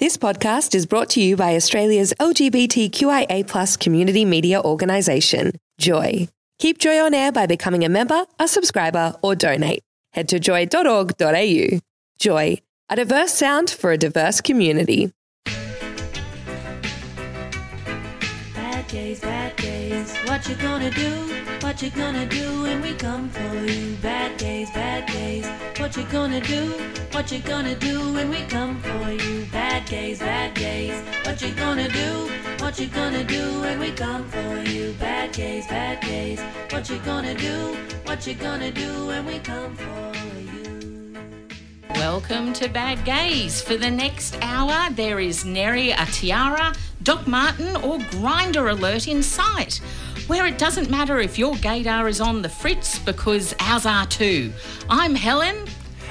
This podcast is brought to you by Australia's LGBTQIA community media organisation, Joy. Keep Joy on air by becoming a member, a subscriber, or donate. Head to joy.org.au. Joy, a diverse sound for a diverse community. Bad days, bad days. What you gonna do? What you gonna do when we come for you? Bad days, bad days. What you gonna do? What you gonna do when we come for you? Bad days, bad days. What you gonna do? What you gonna do when we come for you? Bad days, bad days. What you gonna do? What you gonna do when we come for you? Welcome to Bad Gays. For the next hour, there is Neri a tiara, Doc Marten, or Grindr Alert in sight, where it doesn't matter if your gaydar is on the fritz because ours are too. I'm Helen.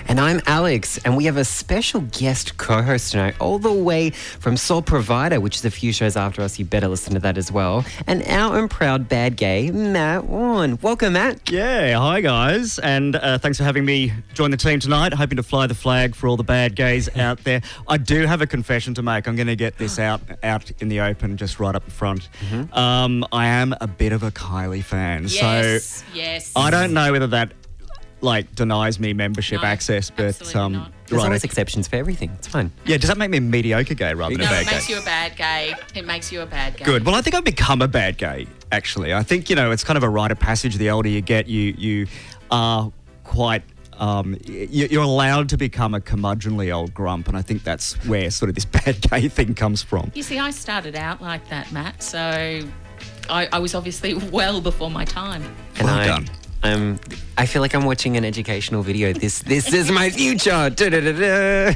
And I'm Alex, and we have a special guest co host tonight, all the way from Soul Provider, which is a few shows after us. You better listen to that as well. And our own proud bad gay, Matt Warren. Welcome, Matt. Yeah, hi guys, and uh, thanks for having me join the team tonight. Hoping to fly the flag for all the bad gays out there. I do have a confession to make. I'm going to get this out out in the open, just right up front. Mm-hmm. Um, I am a bit of a Kylie fan, Yes, so yes. I don't know whether that like denies me membership No, access, but um, not. There's right, always okay. exceptions for everything. It's fine. yeah. Does that make me a mediocre gay rather than No, a bad gay? it makes gay? you a bad gay. It makes you a bad gay. Good. Well, I think I've become a bad gay. Actually, I think you know it's kind of a rite of passage. The older you get, you you are quite. Um, you- you're allowed to become a curmudgeonly old grump, and I think that's where sort of this bad gay thing comes from. You see, I started out like that, Matt, so I, I was obviously well before my time. And Well I, done. Um, I feel like I'm watching an educational video. This this is my future.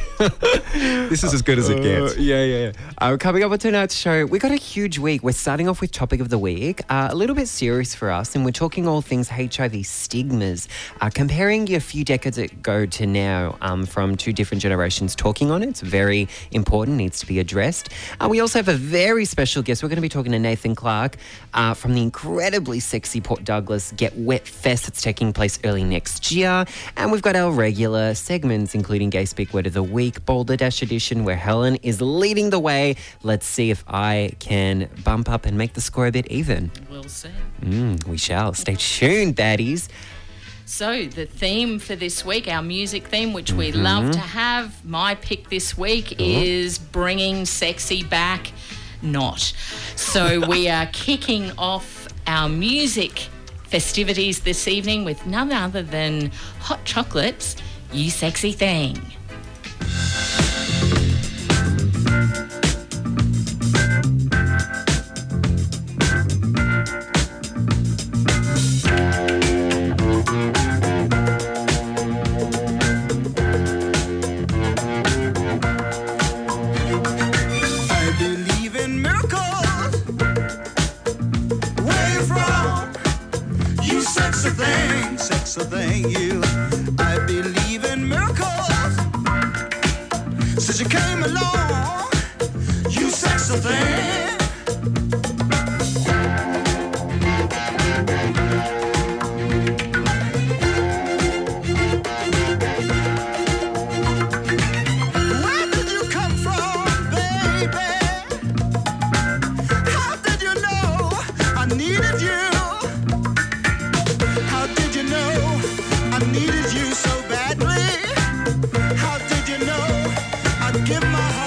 This is as good as it gets. Uh, yeah, yeah, yeah. Uh, coming up on tonight's show, we got a huge week. We're starting off with topic of the week, uh, a little bit serious for us, and we're talking all things HIV stigmas, uh, comparing a few decades ago to now um, from two different generations talking on it. It's very important, needs to be addressed. Uh, we also have a very special guest. We're going to be talking to Nathan Clark uh, from the incredibly sexy Port Douglas Get Wet Fest that's taking place early next year. And we've got our regular segments, including Gay Speak Word of the Week, Balderdash Edition, where Helen is leading the way. Let's see if I can bump up and make the score a bit even. We'll see. Mm, we shall. Stay tuned, baddies. So, the theme for this week, our music theme, which we Mm-hmm. love to have, my pick this week is bringing sexy back. Not. So, we are kicking off our music festivities this evening with none other than Hot Chocolate's You Sexy Thing. Give my heart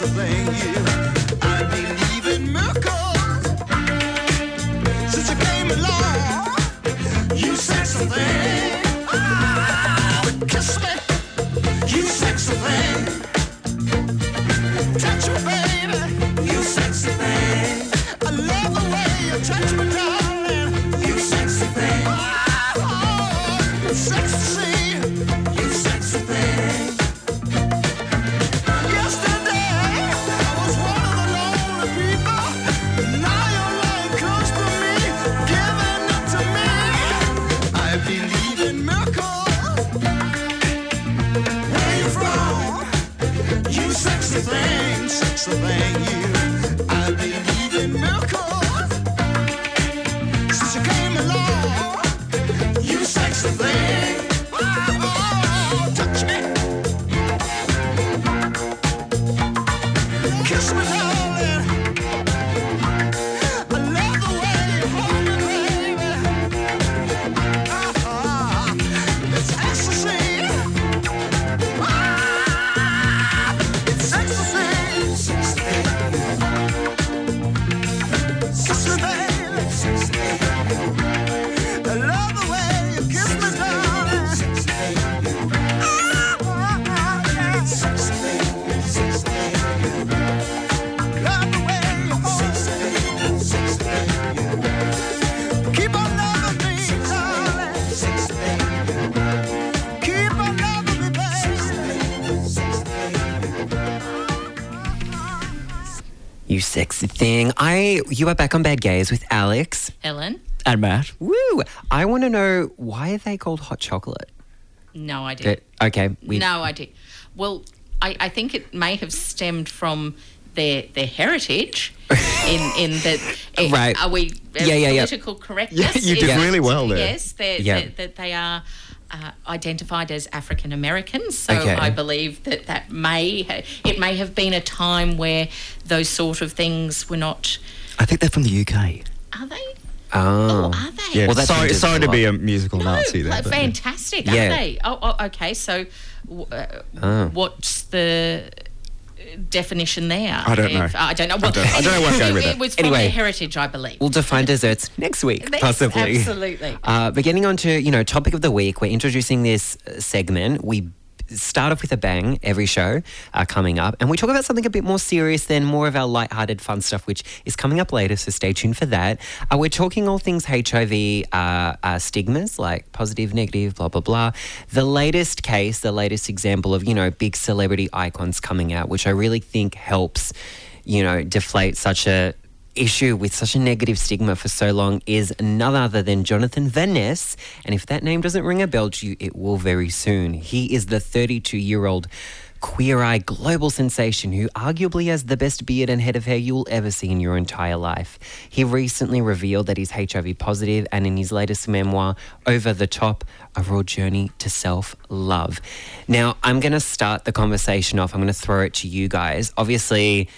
disobeying you. Since you came along, you said something. You sexy thing. I you are back on Bad Gays with Alex. Ellen? And Matt. Woo! I want to know why are they called hot chocolate? No idea. But, okay, we no idea. Well, I, I think it may have stemmed from their their heritage in in that eh, Right. are we uh, Yeah, yeah, yeah. political correctness you did that- really well there. yes they're, Yeah. that, that they are uh, identified as African Americans so Okay. I believe that that may ha- it may have been a time where those sort of things were not I think they're from the UK. are they Oh. oh are they Yeah. Well, that sorry, sorry to be a musical no, Nazi there. but- fantastic, Yeah. aren't they? Oh, oh, okay. So, w- uh, Oh. what's the definition there? I don't know. If- I don't know. Well, don't- I don't know where I'm going with it. It was Anyway. heritage, I believe. We'll define desserts next week, Yes, possibly. absolutely. Uh, but getting on to, you know, topic of the week, we're introducing this segment. We start off with a bang every show uh, coming up, and we talk about something a bit more serious than more of our light-hearted fun stuff, which is coming up later, so stay tuned for that. Uh, we're talking all things HIV uh, uh, stigmas, like positive, negative, blah, blah, blah. The latest case, the latest example of, you know, big celebrity icons coming out, which I really think helps, you know, deflate such a issue with such a negative stigma for so long is none other than Jonathan Van Ness. And if that name doesn't ring a bell to you, it will very soon. He is the 32 year old queer eye global sensation who arguably has the best beard and head of hair you'll ever see in your entire life. He recently revealed that he's HIV positive and in his latest memoir, Over the Top, a raw journey to self love. Now, I'm going to start the conversation off. I'm going to throw it to you guys. Obviously,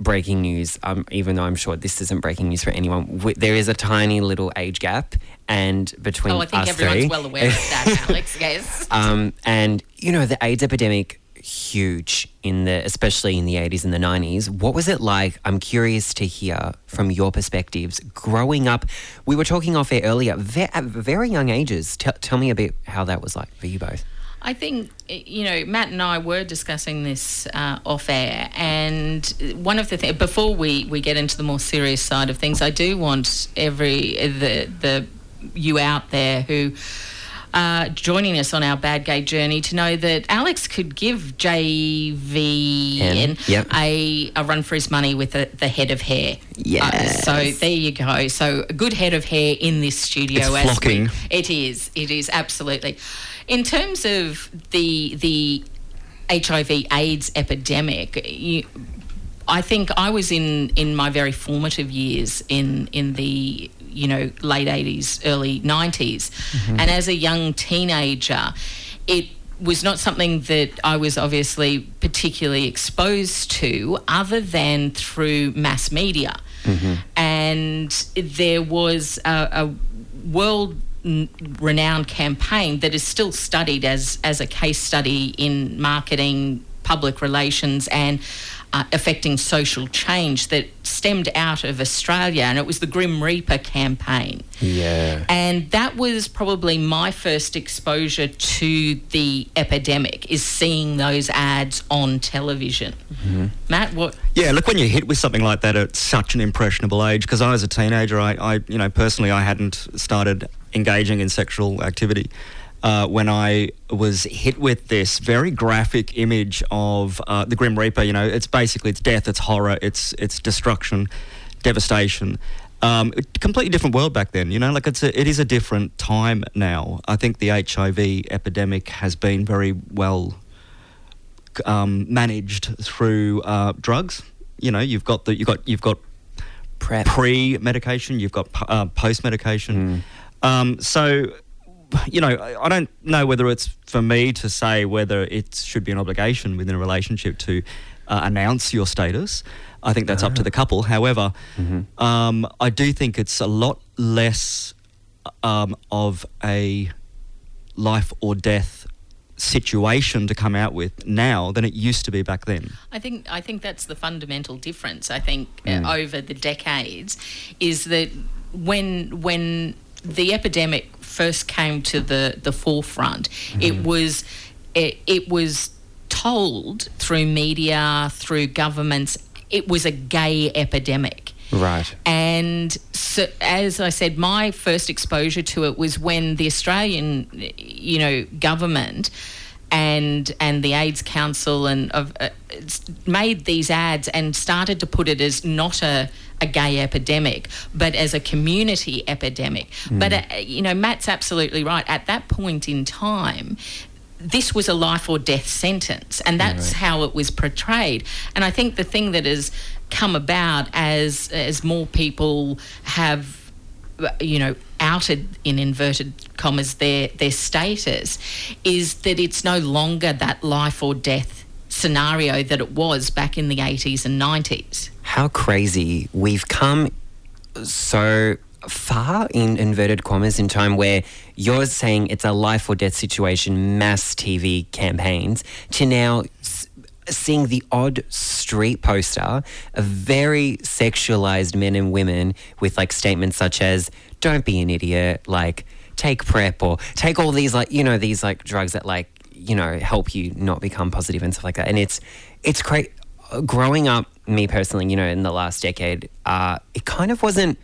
breaking news, um, even though I'm sure this isn't breaking news for anyone, w- there is a tiny little age gap and between oh, I think us everyone's three. well aware of that, Alex. Yes. Um, and you know the AIDS epidemic huge in the especially in the 80s and the 90s what was it like i'm curious to hear from your perspectives growing up we were talking off air earlier ve- at very young ages Tell tell me a bit how that was like for you both I think, you know, Matt and I were discussing this uh, off air, and one of the things, before we, we get into the more serious side of things, I do want every, the, the you out there who uh, joining us on our bad gay journey to know that Alex could give JVN yep. a, a run for his money with the, the head of hair. Yes. Uh, so there you go. So a good head of hair in this studio. It's as we- flocking. it is. It is absolutely. In terms of the the HIV/AIDS epidemic, you, I think I was in in my very formative years in in the you know late 80s, early 90s, mm-hmm. and as a young teenager, it was not something that I was obviously particularly exposed to, other than through mass media, mm-hmm. and there was a, a world renowned campaign that is still studied as as a case study in marketing public relations and uh, affecting social change that stemmed out of Australia, and it was the Grim Reaper campaign. Yeah. And that was probably my first exposure to the epidemic, is seeing those ads on television. Matt, what? Yeah, look, when you're hit with something like that at such an impressionable age, because I was a teenager, I, I, you know, personally, I hadn't started engaging in sexual activity. Uh, when I was hit with this very graphic image of uh, the Grim Reaper, you know, it's basically it's death, it's horror, it's it's destruction, devastation. Um, completely different world back then, you know. Like it's a, it is a different time now. I think the HIV epidemic has been very well um, managed through uh, drugs. You know, you've got the you've got you've got Prep. pre medication, you've got uh, post medication. Um, so, you know, I I don't know whether it's for me to say whether it should be an obligation within a relationship to uh, announce your status. I think that's up to the couple. However, um, I do think it's a lot less um, of a life or death situation to come out with now than it used to be back then. I think I think that's the fundamental difference. I think uh, over the decades is that when when the epidemic first came to the the forefront, mm-hmm. it was it, it was told through media, through governments, it was a gay epidemic. Right. And so, as I said, my first exposure to it was when the Australian, you know, government and and the AIDS Council and of uh, made these ads and started to put it as not a a gay epidemic, but as a community epidemic. But uh, you know, Matt's absolutely right. At that point in time, this was a life or death sentence, and that's how it was portrayed. And I think the thing that has come about as as more people have, you know, outed in inverted commas their their status, is that it's no longer that life or death scenario that it was back in the 80s and 90s. How crazy we've come so far in inverted commas in time where you're saying it's a life or death situation, mass TV campaigns, to now seeing the odd street poster of very sexualized men and women with like statements such as, don't be an idiot, like, take prep or take all these like you know these like drugs that like you know help you not become positive and stuff like that and it's it's great growing up me personally you know in the last decade uh it kind of wasn't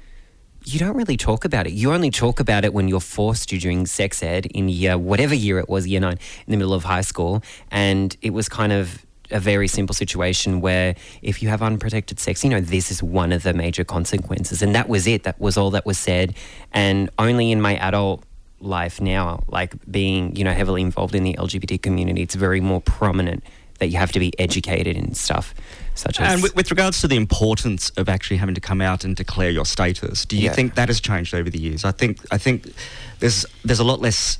you don't really talk about it. You only talk about it when you're forced to during sex ed in year, whatever year it was, year nine, in the middle of high school. And it was kind of a very simple situation where if you have unprotected sex, you know, this is one of the major consequences. And that was it. That was all that was said. And only in my adult life now, like being, you know, heavily involved in the LGBT community, it's very more prominent that you have to be educated in stuff such as. And with, with regards to the importance of actually having to come out and declare your status, do you Yeah. think that has changed over the years? I think I think there's there's a lot less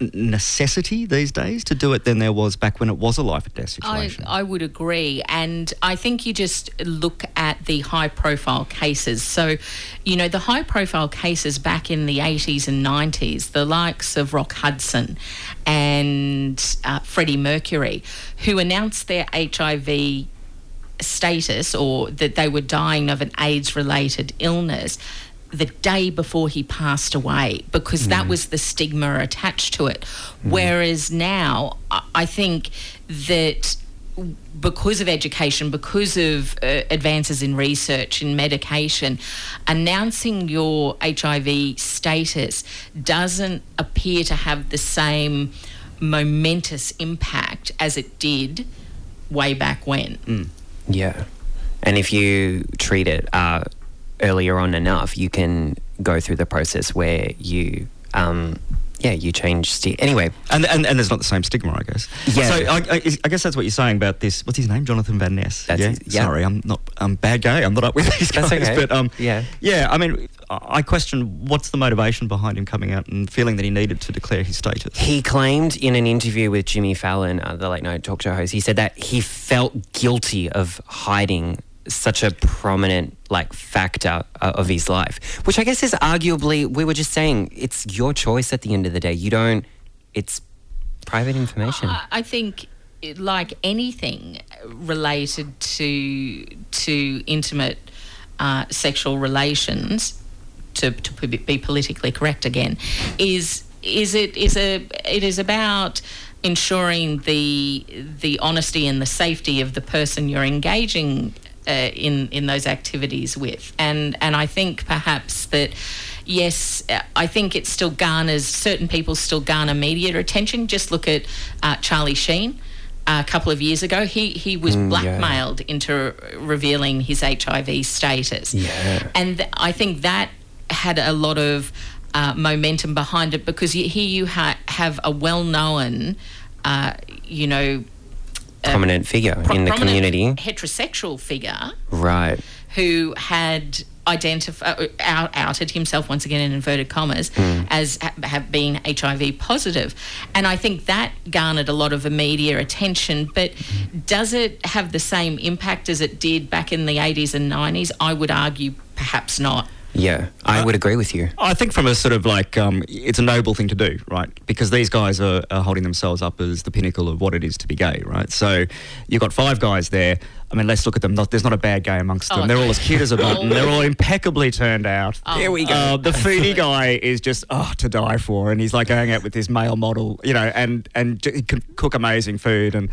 necessity these days to do it than there was back when it was a life or death I, situation. I would agree. And I think you just look at the high profile cases. So, you know, the high profile cases back in the 80s and 90s, the likes of Rock Hudson and uh, Freddie Mercury, who announced their HIV status or that they were dying of an AIDS related illness the day before he passed away because that was the stigma attached to it. Whereas now, I- think that because of education, because of uh, advances in research and medication, announcing your HIV status doesn't appear to have the same momentous impact as it did way back when. Yeah. And if you treat it uh, earlier on enough, you can go through the process where you, um, yeah, you change. Sti- anyway, and, and and there's not the same stigma, I guess. Yeah. So I, I, I guess that's what you're saying about this. What's his name? Jonathan Van Ness. That's yeah. his- yeah. Sorry, I'm not. I'm bad guy. I'm not up with these guys. okay. But um, Yeah. yeah. I mean, I I question what's the motivation behind him coming out and feeling that he needed to declare his status. he claimed in an interview with Jimmy Fallon, uh, the late night talk show host, he said that he felt guilty of hiding such a prominent like factor uh, of his life, which I guess is arguably we were just saying it's your choice at the end of the day. You don't. It's private information. I I think like anything related to to intimate uh, sexual relations, to, to be politically correct again, is is it is a it is about ensuring the the honesty and the safety of the person you're engaging uh, in in those activities with, and and I think perhaps that. Yes, uh, I think it still garners certain people still garner media attention. Just look at uh, Charlie Sheen a couple of years ago. He he was blackmailed into revealing his HIV status. Yeah. And th- I think that had a lot of uh, momentum behind it because here you ha- have a well known, uh, you know, Prominent figure pro- in the community. heterosexual figure Right. who had identified uh, out, outed himself once again in inverted commas hmm. as ha- have been HIV positive, and I think that garnered a lot of media attention. But does it have the same impact as it did back in the 80s and 90s? I would argue perhaps not. Yeah, Uh, I would agree with you. I think from a sort of like, um, it's a noble thing to do, right? Because these guys are, are holding themselves up as the pinnacle of what it is to be gay, right? So you've got five guys there. I mean, let's look at them. Not, there's not a bad guy amongst them. Oh, They're all as cute as a button. They're all impeccably turned out. Here we go. Uh, the foodie guy is just oh to die for, and he's like going out with this male model, you know, and and he can cook amazing food and.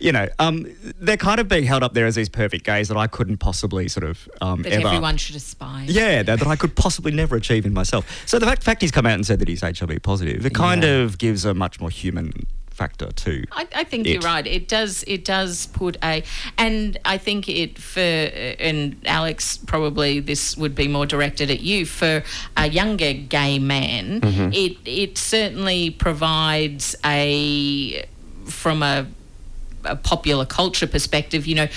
You know, um, they're kind of being held up there as these perfect gays that I couldn't possibly sort of um, That ever. everyone should aspire. Yeah, that, that I could possibly never achieve in myself. So the fact, fact he's come out and said that he's HIV positive, it kind Yeah. of gives a much more human factor to. I, I think it. you're right. It does. It does put a, and I think it for and Alex probably this would be more directed at you for a younger gay man. It it certainly provides a from a a popular culture perspective, you know,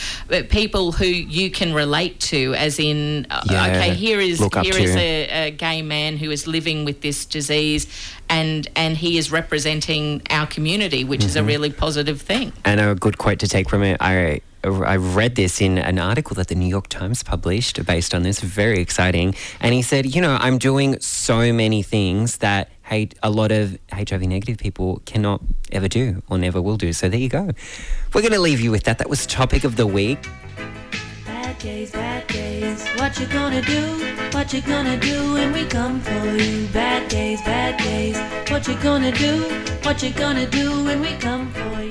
people who you can relate to, as in, uh, Yeah, okay, here is here is a, a gay man who is living with this disease, and and he is representing our community, which Mm-hmm. is a really positive thing. And a good quote to take from it, I I read this in an article that the New York Times published based on this. Very exciting. And he said, you know, I'm doing so many things that a lot of HIV negative people cannot ever do or never will do. So there you go. We're going to leave you with that. That was the topic of the week. Bad days, bad days. What you gonna do? What you gonna do when we come for you? Bad days, bad days. What you gonna do? What you gonna do when we come for you?